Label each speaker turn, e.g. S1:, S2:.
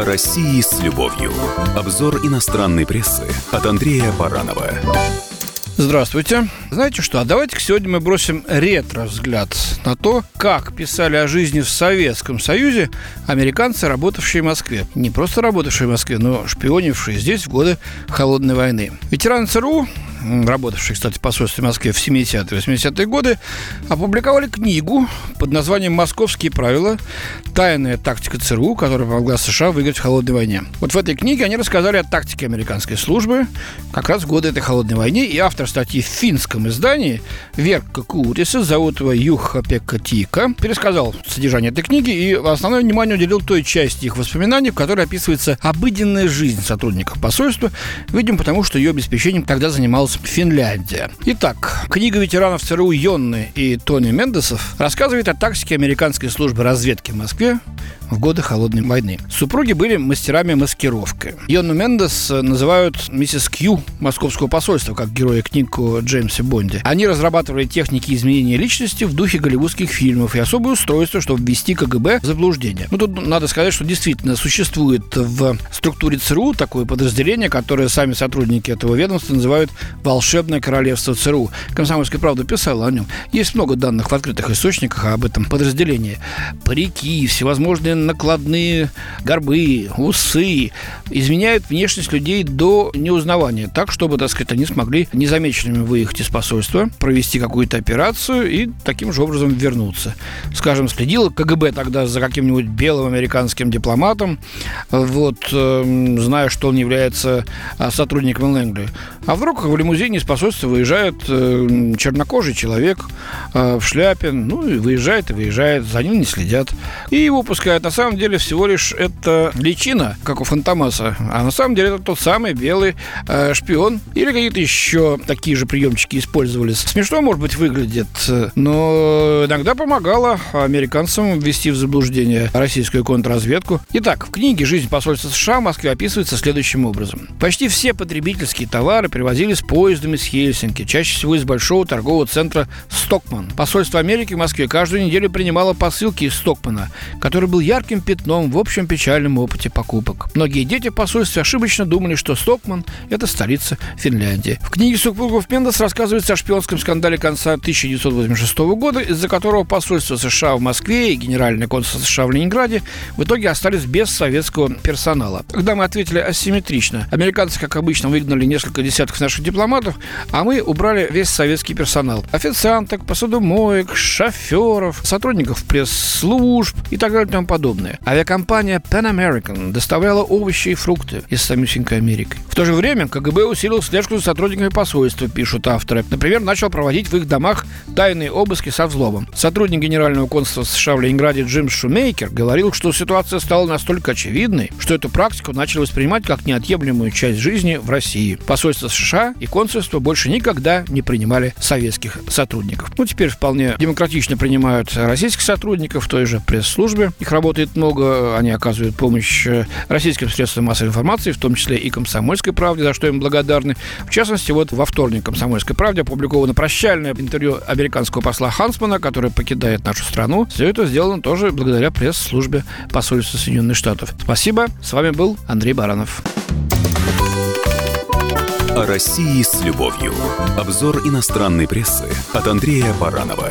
S1: О России с любовью. Обзор иностранной прессы от Андрея Баранова.
S2: Здравствуйте. Знаете что, а давайте сегодня мы бросим ретро-взгляд на то, как писали о жизни в Советском Союзе американцы, работавшие в Москве. Не просто работавшие в Москве, но шпионившие здесь в годы Холодной войны. Ветераны ЦРУ работавшие, кстати, в посольстве Москве в 70-е 80-е годы, опубликовали книгу под названием «Московские правила. Тайная тактика ЦРУ, которая помогла США выиграть в холодной войне». Вот в этой книге они рассказали о тактике американской службы как раз в годы этой холодной войны, и автор статьи в финском издании Верка Куутиса, зовут его Юха Пекка Тика, пересказал содержание этой книги и основное внимание уделил той части их воспоминаний, в которой описывается обыденная жизнь сотрудников посольства, видимо, потому что ее обеспечением тогда занималась называлась Финляндия. Итак, книга ветеранов ЦРУ Йонны и Тони Мендесов рассказывает о тактике американской службы разведки в Москве в годы Холодной войны. Супруги были мастерами маскировки. Йонну Мендес называют миссис Кью московского посольства, как героя книг о Джеймсе Бонде. Они разрабатывали техники изменения личности в духе голливудских фильмов и особое устройство, чтобы ввести КГБ в заблуждение. Ну, тут надо сказать, что действительно существует в структуре ЦРУ такое подразделение, которое сами сотрудники этого ведомства называют «Волшебное королевство ЦРУ». Комсомольская правда писала о нем. Есть много данных в открытых источниках об этом подразделении. Парики, всевозможные накладные горбы, усы изменяют внешность людей до неузнавания, так, чтобы, так сказать, они смогли незамеченными выехать из посольства, провести какую-то операцию и таким же образом вернуться. Скажем, следила КГБ тогда за каким-нибудь белым американским дипломатом, вот, э, зная, что он является а, сотрудником Лэнгли. А вдруг в лимузине из посольства выезжает э, чернокожий человек э, в шляпе, ну и выезжает и выезжает, за ним не следят. И его пускают на самом деле всего лишь это личина, как у Фантомаса, а на самом деле это тот самый белый э, шпион или какие-то еще такие же приемчики использовались. Смешно, может быть, выглядит, но иногда помогало американцам ввести в заблуждение российскую контрразведку. Итак, в книге «Жизнь посольства США» в Москве описывается следующим образом. Почти все потребительские товары привозились поездами с Хельсинки, чаще всего из большого торгового центра Стокман. Посольство Америки в Москве каждую неделю принимало посылки из Стокмана, который был ярко ярким пятном в общем печальном опыте покупок. Многие дети в посольстве ошибочно думали, что Стокман – это столица Финляндии. В книге супругов Мендес рассказывается о шпионском скандале конца 1986 года, из-за которого посольство США в Москве и Генеральное консульство США в Ленинграде в итоге остались без советского персонала. Когда мы ответили асимметрично, американцы, как обычно, выгнали несколько десятков наших дипломатов, а мы убрали весь советский персонал. Официанток, посудомоек, шоферов, сотрудников пресс-служб и так далее и тому подобное подобное. Авиакомпания Pan American доставляла овощи и фрукты из самюсенькой Америки. В то же время КГБ усилил слежку за сотрудниками посольства, пишут авторы. Например, начал проводить в их домах тайные обыски со взломом. Сотрудник генерального консульства США в Ленинграде Джим Шумейкер говорил, что ситуация стала настолько очевидной, что эту практику начали воспринимать как неотъемлемую часть жизни в России. Посольство США и консульство больше никогда не принимали советских сотрудников. Ну, теперь вполне демократично принимают российских сотрудников в той же пресс-службе. Их работа работает много, они оказывают помощь э, российским средствам массовой информации, в том числе и «Комсомольской правде», за что им благодарны. В частности, вот во вторник «Комсомольской правде» опубликовано прощальное интервью американского посла Хансмана, который покидает нашу страну. Все это сделано тоже благодаря пресс-службе посольства Соединенных Штатов. Спасибо. С вами был Андрей Баранов.
S1: О России с любовью. Обзор иностранной прессы от Андрея Баранова.